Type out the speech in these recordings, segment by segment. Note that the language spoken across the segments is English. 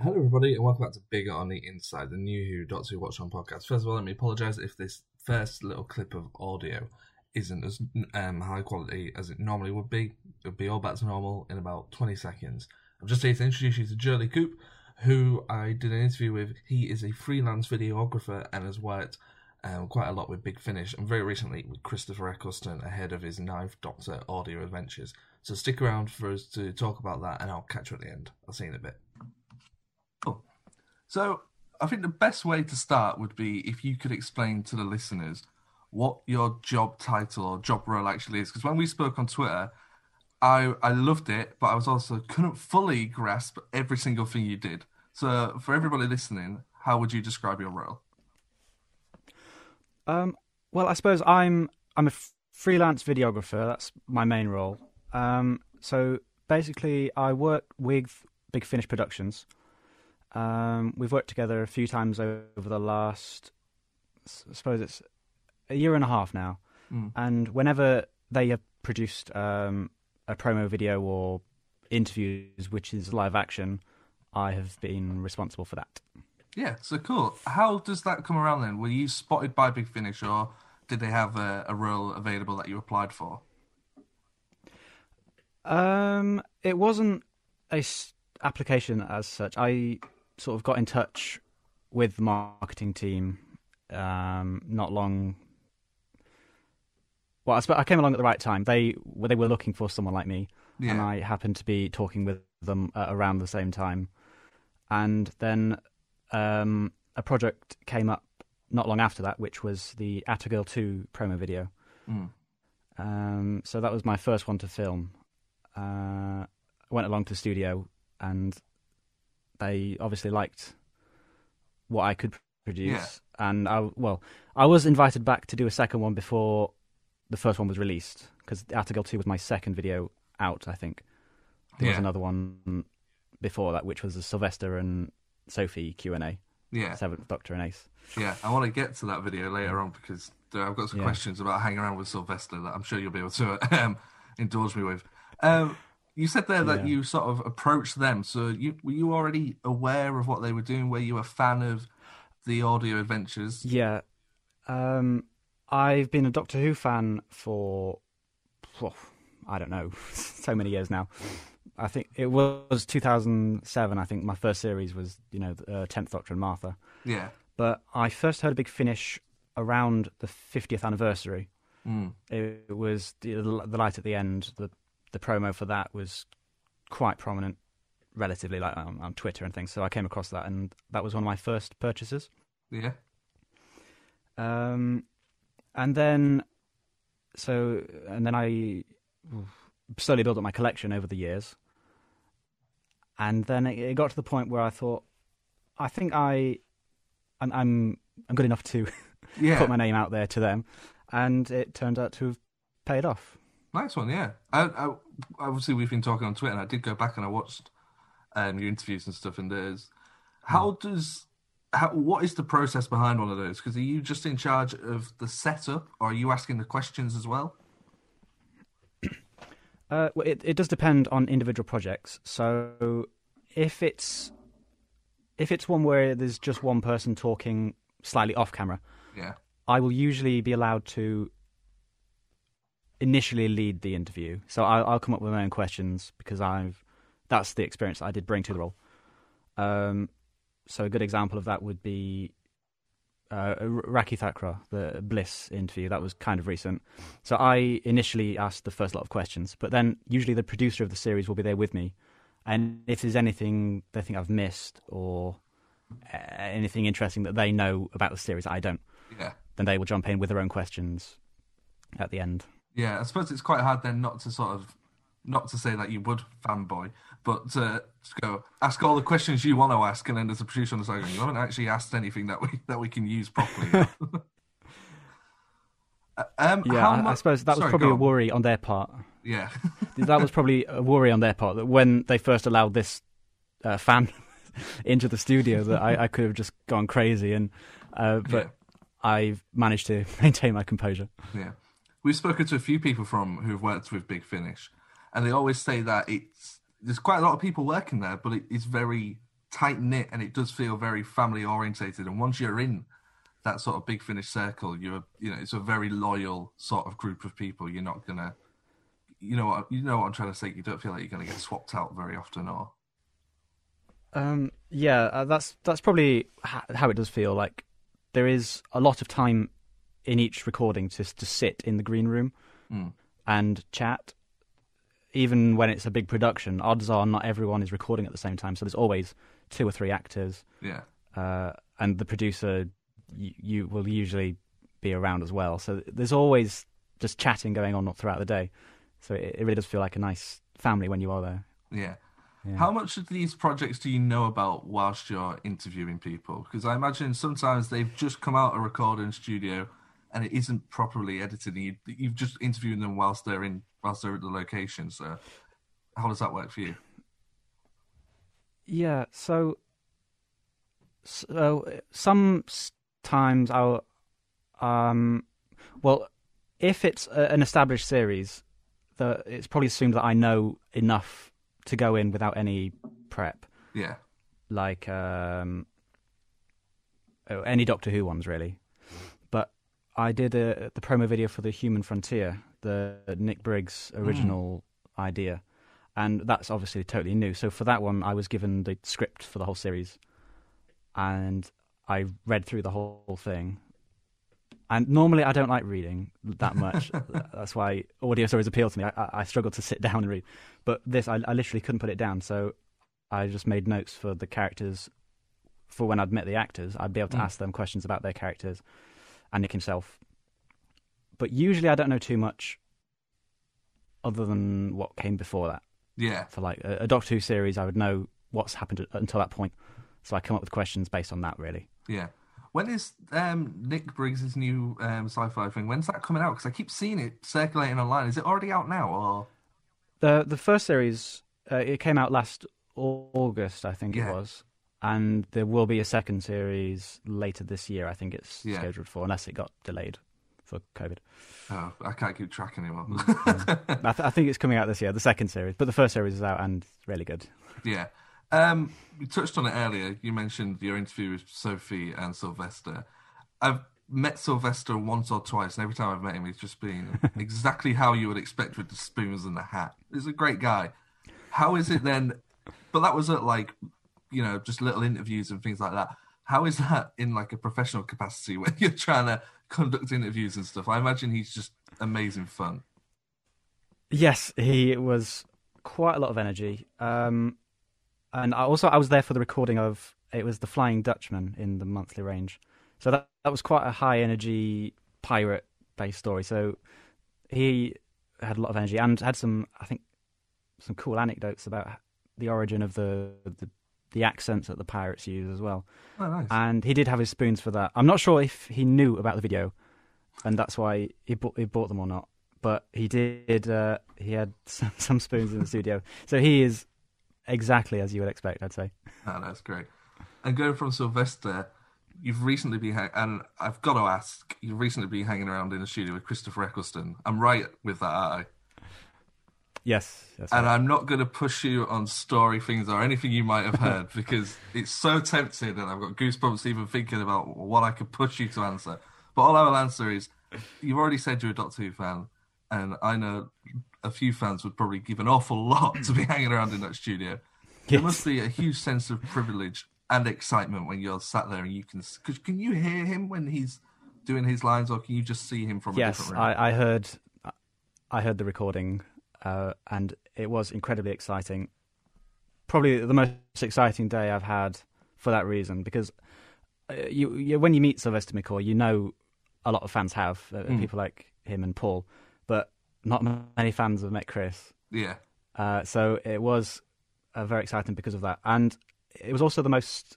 Hello, everybody, and welcome back to Bigger on the Inside, the new Who Doctor Who Watch On podcast. First of all, let me apologise if this first little clip of audio isn't as um, high quality as it normally would be. It'll be all back to normal in about 20 seconds. I'm just here to introduce you to Joe-lee Coupe, who I did an interview with. He is a freelance videographer and has worked um, quite a lot with Big Finish, and very recently with Christopher Eccleston ahead of his Ninth Doctor audio adventures. So stick around for us to talk about that, and I'll catch you at the end. I'll see you in a bit. So I think the best way to start would be if you could explain to the listeners what your job title or job role actually is. Because when we spoke on Twitter, I I loved it, but I was also couldn't fully grasp every single thing you did. So for everybody listening, how would you describe your role? Um, well, I suppose I'm I'm a f- freelance videographer. That's my main role. Um, so basically, I work with Big Finish Productions. Um, we've worked together a few times over the last, I suppose it's a year and a half now. Mm. And whenever they have produced um, a promo video or interviews, which is live action, I have been responsible for that. Yeah, so cool. How does that come around then? Were you spotted by Big Finish, or did they have a, a role available that you applied for? Um, it wasn't a s- application as such. I sort of got in touch with the marketing team um, not long. Well, I, I came along at the right time. They they were looking for someone like me, and I happened to be talking with them uh, around the same time. And then um, a project came up not long after that, which was the ATA Girl 2 promo video. Mm. Um, so that was my first one to film. Uh, I went along to the studio, and they obviously liked what I could produce. Yeah. And I, well, I was invited back to do a second one before the first one was released because ATA Girl Two was my second video out. I think there was another one before that, which was the Sylvester and Sophie Q and A, Yeah, Seventh Doctor and Ace. yeah. I want to get to that video later on because I've got some Yeah. questions about hanging around with Sylvester that I'm sure you'll be able to um, indulge me with. Um, you said there that Yeah. you sort of approached them. So you were you already aware of what they were doing? Were you a fan of the audio adventures? Yeah. Um, I've been a Doctor Who fan for, oh, I don't know, so many years now. I think it was 2007. I think my first series was, you know, uh, 10th Doctor and Martha. Yeah. But I first heard a big finish around the 50th anniversary. Mm. It was the, the light at the end. The the promo for that was quite prominent, relatively, like on, on Twitter and things. So I came across that, and that was one of my first purchases. Yeah. Um, and then, so, and then I slowly built up my collection over the years. And then it, it got to the point where I thought, I think I, I'm, I'm, I'm good enough to Yeah. put my name out there to them, and it turned out to have paid off. Nice one, yeah. I, I, obviously, we've been talking on Twitter, and I did go back and I watched um, your interviews and stuff. And there's how does how what is the process behind one of those? Because are you just in charge of the setup, or are you asking the questions as well? Uh, well, it, it does depend on individual projects. So if it's if it's one where there's just one person talking slightly off camera, Yeah, I will usually be allowed to initially lead the interview. So I'll, I'll come up with my own questions because I've that's the experience I did bring to the role. Um, so a good example of that would be uh, Rakhee Thakrar, the Bliss interview. That was kind of recent. So I initially asked the first lot of questions, but then usually the producer of the series will be there with me. And if there's anything they think I've missed or uh, anything interesting that they know about the series that I don't, yeah, then they will jump in with their own questions at the end. Yeah. I suppose it's quite hard then not to sort of not to say that you would fanboy, but to, to go ask all the questions you want to ask, and then there's a producer on the side going, "You haven't actually asked anything that we that we can use properly." Uh, um, Yeah, how I, I suppose that was Sorry, probably a worry on their part. Yeah, that was probably a worry on their part that when they first allowed this uh, fan into the studio, that I, I could have just gone crazy. And uh, but Yeah. I've managed to maintain my composure. Yeah. We've spoken to a few people from who've worked with Big Finish, and they always say that it's there's quite a lot of people working there, but it, it's very tight knit and it does feel very family orientated. And once you're in that sort of big finish circle, you're you know it's a very loyal sort of group of people. You're not gonna, you know what you know what I'm trying to say. You don't feel like you're gonna get swapped out very often, or Um, yeah, uh, that's that's probably ha- how it does feel. Like there is a lot of time in each recording to to sit in the green room Mm. and chat. Even when it's a big production, odds are not everyone is recording at the same time. So there's always two or three actors, yeah, uh, and the producer you, you will usually be around as well. So there's always just chatting going on throughout the day. So it, it really does feel like a nice family when you are there. yeah. Yeah. How much of these projects do you know about whilst you're interviewing people? Because I imagine sometimes they've just come out of a recording studio and it isn't properly edited. And you, you've just interviewed them whilst they're in whilst they're at the location. So how does that work for you? Yeah, so so sometimes I'll um well if it's a, an established series, the it's probably assumed that I know enough to go in without any prep, Yeah, like um oh, any Doctor Who ones really. I did a, the promo video for the Human Frontier, the Nick Briggs original idea, and that's obviously totally new. So for that one, I was given the script for the whole series, and I read through the whole thing. And normally, I don't like reading that much. that's why audio stories appeal to me. I, I, I struggle to sit down and read, but this, I, I literally couldn't put it down. So I just made notes for the characters. For when I'd met the actors, I'd be able to Mm. ask them questions about their characters and Nick himself. But usually, I don't know too much other than what came before that. yeah, For like a, a Doctor Who series, I would know what's happened until that point. So I come up with questions based on that, really. yeah. When is um, Nick Briggs' new um, sci-fi thing? When's that coming out? Because I keep seeing it circulating online. Is it already out now? Or The the first series uh, it came out last August, I think Yeah. it was, and there will be a second series later this year. I think it's Yeah. scheduled for, unless it got delayed for COVID. oh, I can't keep track anymore. Mm. I, th- I think it's coming out this year, the second series, but the first series is out and really good. Yeah. Um, you touched on it earlier. You mentioned your interview with Sophie and Sylvester. I've met Sylvester once or twice, and every time I've met him, he's just been exactly how you would expect with the spoons and the hat. He's a great guy. How is it then? But that was at like, you know, just little interviews and things like that. How is that in like a professional capacity when you're trying to conduct interviews and stuff? I imagine he's just amazing fun. Yes, he was quite a lot of energy. Um, and I also I was there for the recording of it was the Flying Dutchman in the monthly range. So that that was quite a high energy pirate based story. So he had a lot of energy and had some I think some cool anecdotes about the origin of the the, the accents that the pirates use as well. Oh, nice. And he did have his spoons for that. I'm not sure if he knew about the video, and that's why he bought, he bought them or not. But he did. Uh, he had some, some spoons in the studio, so he is exactly as you would expect. I'd say. Oh, that's great. And going from Sylvester, you've recently been, hang- and I've got to ask, you've recently been hanging around in the studio with Christopher Eccleston. I'm right with that, aren't I? Yes. That's And right. I'm not going to push you on story things or anything you might have heard because it's so tempting and I've got goosebumps even thinking about what I could push you to answer. But all I will answer is you've already said you're a Doctor Who fan, and I know a few fans would probably give an awful lot to be hanging around in that studio. There must be a huge sense of privilege and excitement when you're sat there and you can. Cause can you hear him when he's doing his lines, or can you just see him from a yes, different room? I, I heard. I heard the recording, uh, and it was incredibly exciting. Probably the most exciting day I've had for that reason, because uh, you, you when you meet Sylvester McCoy, you know a lot of fans have uh, Mm. people like him and Paul, but not many fans have met Chris. Yeah, Uh, so it was uh, very exciting because of that, and it was also the most.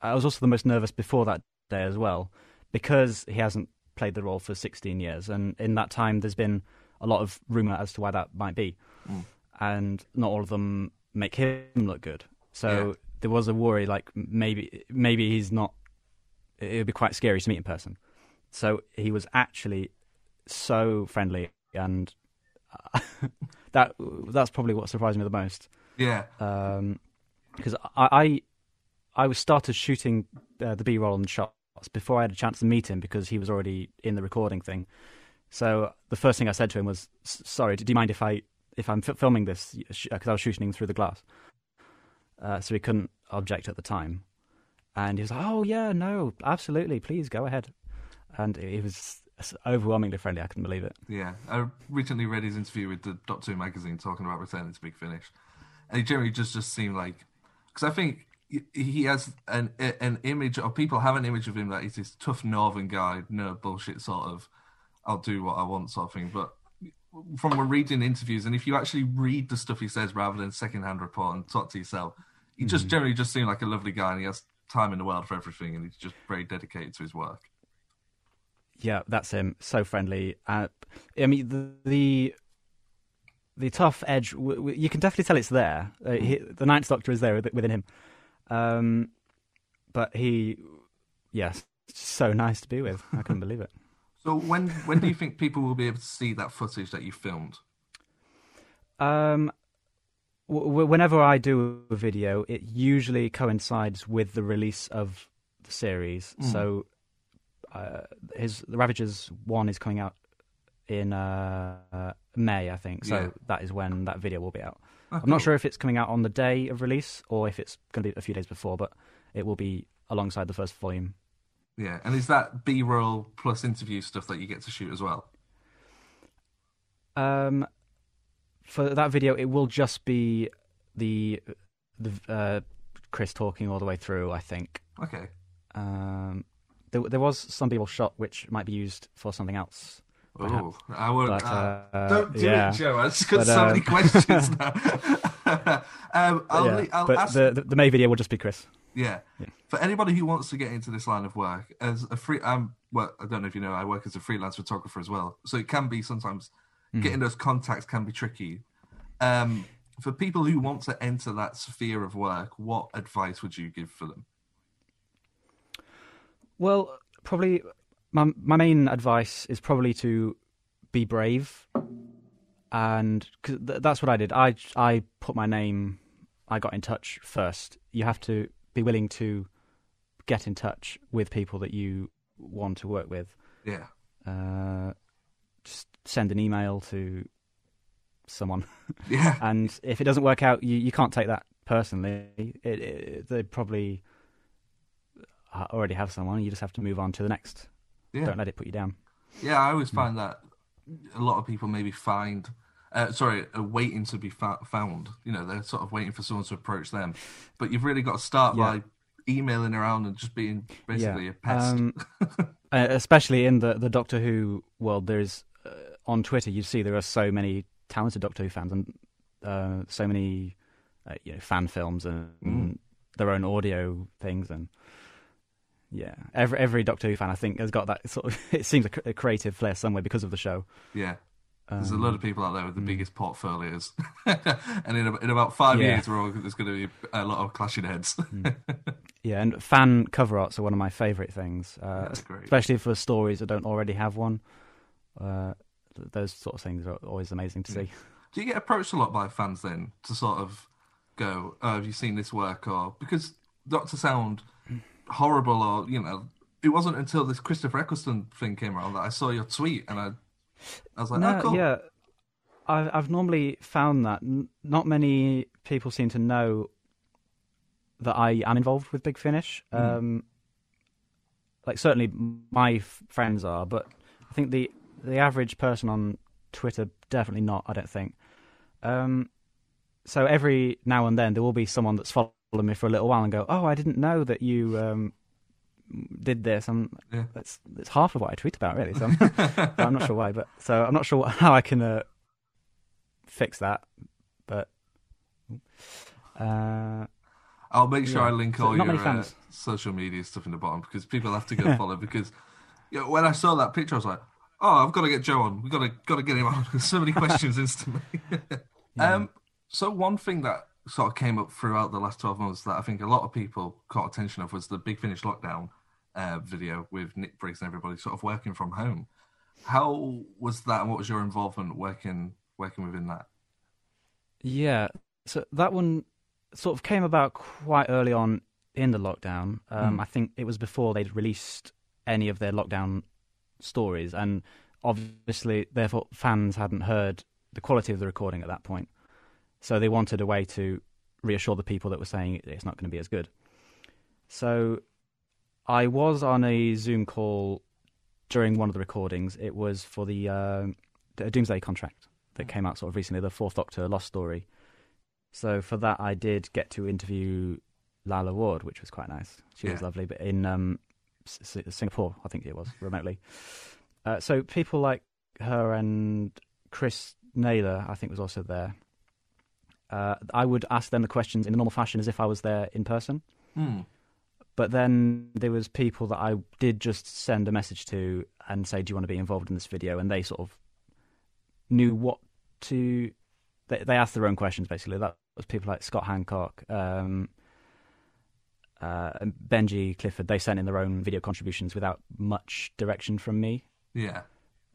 I was also the most nervous before that day as well, because he hasn't played the role for 16 years, and in that time there's been a lot of rumor as to why that might be, Mm. and not all of them make him look good. So Yeah. there was a worry, like maybe maybe he's not. It would be quite scary to meet in person. So he was actually so friendly, and that that's probably what surprised me the most. yeah. Um, because I, I I was started shooting uh, the B roll and shots before I had a chance to meet him because he was already in the recording thing. So the first thing I said to him was, "Sorry, do you mind if I if I'm f- filming this because I was shooting through the glass?" Uh, so he couldn't object at the time, and he was like, "Oh yeah, no, absolutely, please go ahead." And he was overwhelmingly friendly. I couldn't believe it. Yeah, I recently read his interview with the Dot Two magazine talking about returning to Big Finish, and he generally just just seemed like because I think he has an an image of people have an image of him that he's this tough northern guy, no bullshit sort of, I'll do what I want sort of thing. But from reading interviews, and if you actually read the stuff he says rather than secondhand report and talk to yourself, he mm-hmm. just generally just seemed like a lovely guy, and he has time in the world for everything, and he's just very dedicated to his work. Yeah, that's him. So friendly. Uh, I mean, the, the the tough edge. W- w- you can definitely tell it's there. Uh, he, the Ninth Doctor is there within him. Um, but he, yes, so nice to be with. I couldn't believe it. So when when do you think people will be able to see that footage that you filmed? Um, w- whenever I do a video, it usually coincides with the release of the series. Mm. So, uh, his the Ravagers one is coming out in uh, May, I think. So yeah. that is when that video will be out. Oh, I'm cool. not sure if it's coming out on the day of release or if it's going to be a few days before, but it will be alongside the first volume. Yeah, and is that B-roll plus interview stuff that you get to shoot as well? Um, for that video, it will just be the the uh, Chris talking all the way through. I think. Okay. Um, there, there was some B-roll shot which might be used for something else. Oh, I will. But, uh, uh, don't do yeah. it, Joe. I've got but, so many questions now. um, I'll, yeah, I'll but ask... the, the May video will just be Chris. Yeah. yeah. For anybody who wants to get into this line of work, as a free, um, well, I don't know if you know, I work as a freelance photographer as well. So it can be sometimes mm. getting those contacts can be tricky. Um, for people who want to enter that sphere of work, what advice would you give for them? Well, probably my my main advice is probably to be brave, and cause th- that's what I did. I I put my name. I got in touch first. You have to be willing to get in touch with people that you want to work with. Yeah. Uh, just send an email to someone. Yeah. and if it doesn't work out, you, you can't take that personally. It, it, they probably already have someone. You just have to move on to the next yeah. Don't let it put you down. Yeah, I always find that a lot of people maybe find, uh, sorry, are waiting to be fa- found. You know, they're sort of waiting for someone to approach them. But you've really got to start yeah. by emailing around and just being basically yeah. a pest. Um, uh, especially in the, the Doctor Who world, there's uh, on Twitter, you see there are so many talented Doctor Who fans and uh, so many uh, you know fan films and, mm. their own audio things and yeah, every every Doctor Who fan I think has got that sort of. It seems a, a creative flair somewhere because of the show. Yeah, there's um, a lot of people out there with the mm. biggest portfolios, and in, in about five yeah. years, all, there's going to be a lot of clashing heads. mm. Yeah, and fan cover arts are one of my favourite things, uh, especially for stories that don't already have one. Uh, those sort of things are always amazing to yeah. see. Do you get approached a lot by fans then to sort of go, oh, "Have you seen this work?" Or because Doctor Sound horrible or you know it wasn't until this Christopher Eccleston thing came around that I saw your tweet and I, I was like, no, oh, cool. yeah. I've I've normally found that not many people seem to know that I am involved with Big Finish. Mm. Um, like certainly my f- friends are, but I think the the average person on Twitter definitely not. I don't think. Um, so every now and then there will be someone that's following me for a little while and go, "Oh, I didn't know that you um, did this." I'm, yeah. that's that's half of what I tweet about, really. So I'm, I'm not sure why, but so I'm not sure how I can uh, fix that. But uh, I'll make sure yeah. I link all so your uh, social media stuff in the bottom because people have to go follow. because you know, when I saw that picture, I was like, "Oh, I've got to get Joe on. We've got to got to get him on." So many questions instantly. yeah. Um, so one thing that sort of came up throughout the last 12 months that I think a lot of people caught attention of was the Big Finish lockdown uh, video with Nick Briggs and everybody sort of working from home. How was that, and what was your involvement working working within that? Yeah, so that one sort of came about quite early on in the lockdown. Um, Mm. I think it was before they'd released any of their lockdown stories, and obviously, therefore, fans hadn't heard the quality of the recording at that point. So they wanted a way to reassure the people that were saying it's not going to be as good. So I was on a Zoom call during one of the recordings. It was for the, um the Doomsday contract that came out sort of recently, the Fourth Doctor Lost Story. So for that, I did get to interview Lalla Ward, which was quite nice. She was lovely, but in um, S- Singapore, I think it was remotely. Uh, so people like her and Chris Naylor, I think, was also there. Uh, I would ask them the questions in the normal fashion as if I was there in person. Hmm. But then there was people that I did just send a message to and say, "Do you want to be involved in this video?" And they sort of knew what to. They, they asked their own questions basically. That was people like Scott Handcock, um, uh, Benji Clifford. They sent in their own video contributions without much direction from me. Yeah.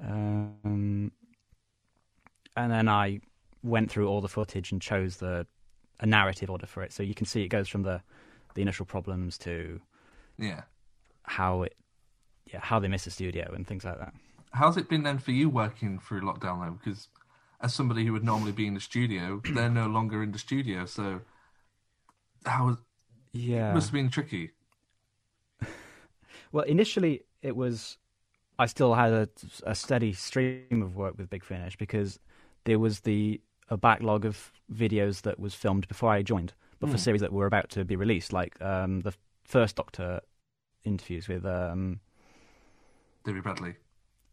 Um, and then I went through all the footage and chose the a narrative order for it. So you can see it goes from the the initial problems to Yeah. how it yeah how they miss the studio and things like that. How's it been then for you working through lockdown though? Because as somebody who would normally be in the studio, they're no longer in the studio. So how it Yeah. must have been tricky. Well, initially it was I still had a, a steady stream of work with Big Finish because there was the a backlog of videos that was filmed before I joined, but for Hmm. series that were about to be released, like um, the first Doctor interviews with um, David Bradley.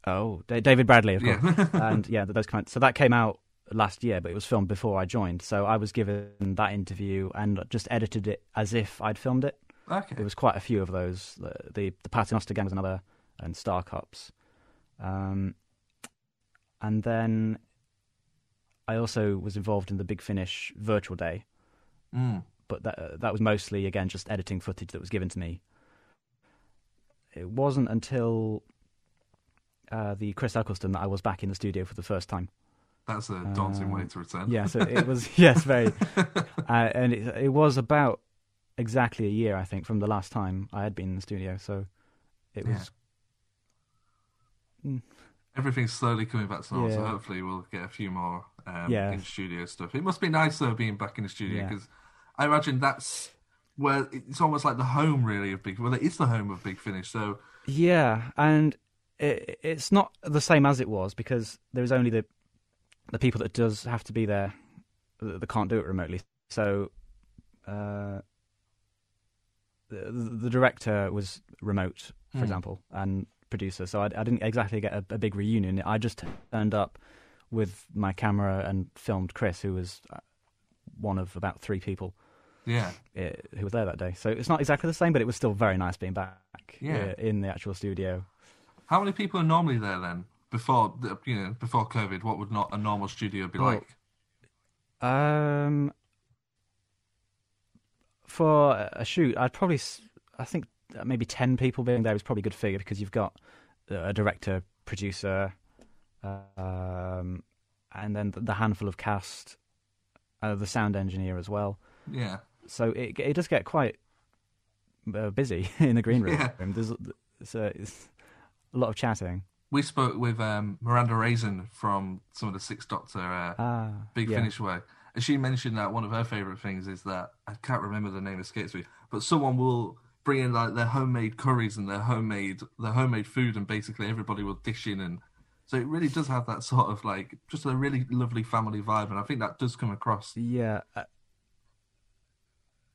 oh Da- David Bradley, of course. Yeah. and yeah, those kind. So that came out last year, but it was filmed before I joined. So I was given that interview and just edited it as if I'd filmed it. okay. There was quite a few of those. The the, the Paternoster Gang was another, and Star Cops. Um, and then I also was involved in the Big Finish virtual day, Mm. but that uh, that was mostly again just editing footage that was given to me. It wasn't until uh, the Chris Eccleston that I was back in the studio for the first time. That's a daunting Uh, way to return. Yeah, so it was yes, very, uh, and it, it was about exactly a year I think from the last time I had been in the studio. So it Yeah. was Everything's slowly coming back to normal, so hopefully we'll get a few more um, Yeah. in studio stuff. It must be nice though being back in the studio Yeah. because I imagine that's where it's almost like the home really of Big. Well, it is the home of Big Finish. So Yeah, and it, it's not the same as it was because there's only the the people that does have to be there that, that can't do it remotely. So uh, the, the director was remote, for Hmm. example, and producer. So I, I didn't exactly get a, a big reunion. I just turned up with my camera and filmed Chris, who was uh, one of about three people yeah, who was there that day. So it's not exactly the same, but it was still very nice being back Yeah. uh, in the actual studio. how many people are normally there then? Before you know, before COVID, what would not a normal studio be Well, like? Um, for a- shoot, I'd probably, I think maybe ten people being there is probably a good figure because you've got uh, a director, producer, um, and then the handful of cast, uh, the sound engineer as well. Yeah, So it it does get quite uh, busy in the green room. Yeah. There's, it's, uh, it's a lot of chatting. we spoke with um, Miranda Raison from some of the Sixth Doctor uh, Ah, Big yeah. Finish way. And she mentioned that one of her favourite things is that I can't remember the name escapes me, but someone will bring in like their homemade curries and their homemade their homemade food, and basically everybody will dish in, and so it really does have that sort of like just a really lovely family vibe, and I think that does come across. Yeah, uh,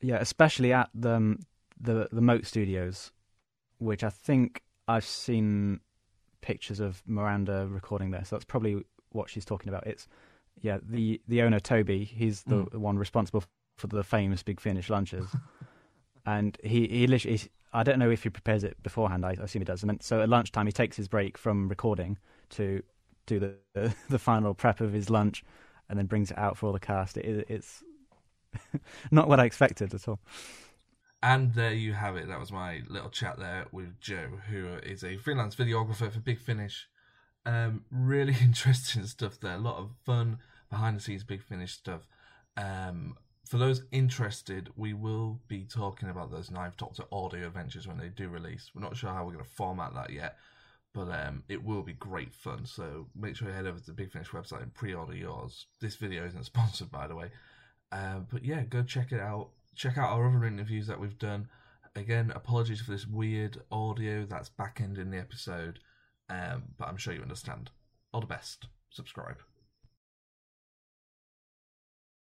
yeah, especially at the um, the the Moat Studios, which I think I've seen pictures of Miranda recording there. So that's probably what she's talking about. It's yeah, the the owner Toby. He's the Mm. one responsible for the famous Big Finish lunches, and he he literally. I don't know if he prepares it beforehand. I assume he does. And so at lunchtime, he takes his break from recording to do the the, the final prep of his lunch, and then brings it out for all the cast. It, it's not what I expected at all. And there you have it. That was my little chat there with Joe, who is a freelance videographer for Big Finish. Um, really interesting stuff there. A lot of fun behind the scenes Big Finish stuff. Um, for those interested, we will be talking about those Ninth Doctor audio adventures when they do release. We're not sure how we're going to format that yet, but um, it will be great fun. So make sure you head over to the Big Finish website and pre-order yours. This video isn't sponsored, by the way, uh, but yeah, go check it out. Check out our other interviews that we've done. Again, apologies for this weird audio that's back ending the episode, um, but I'm sure you understand. All the best. Subscribe.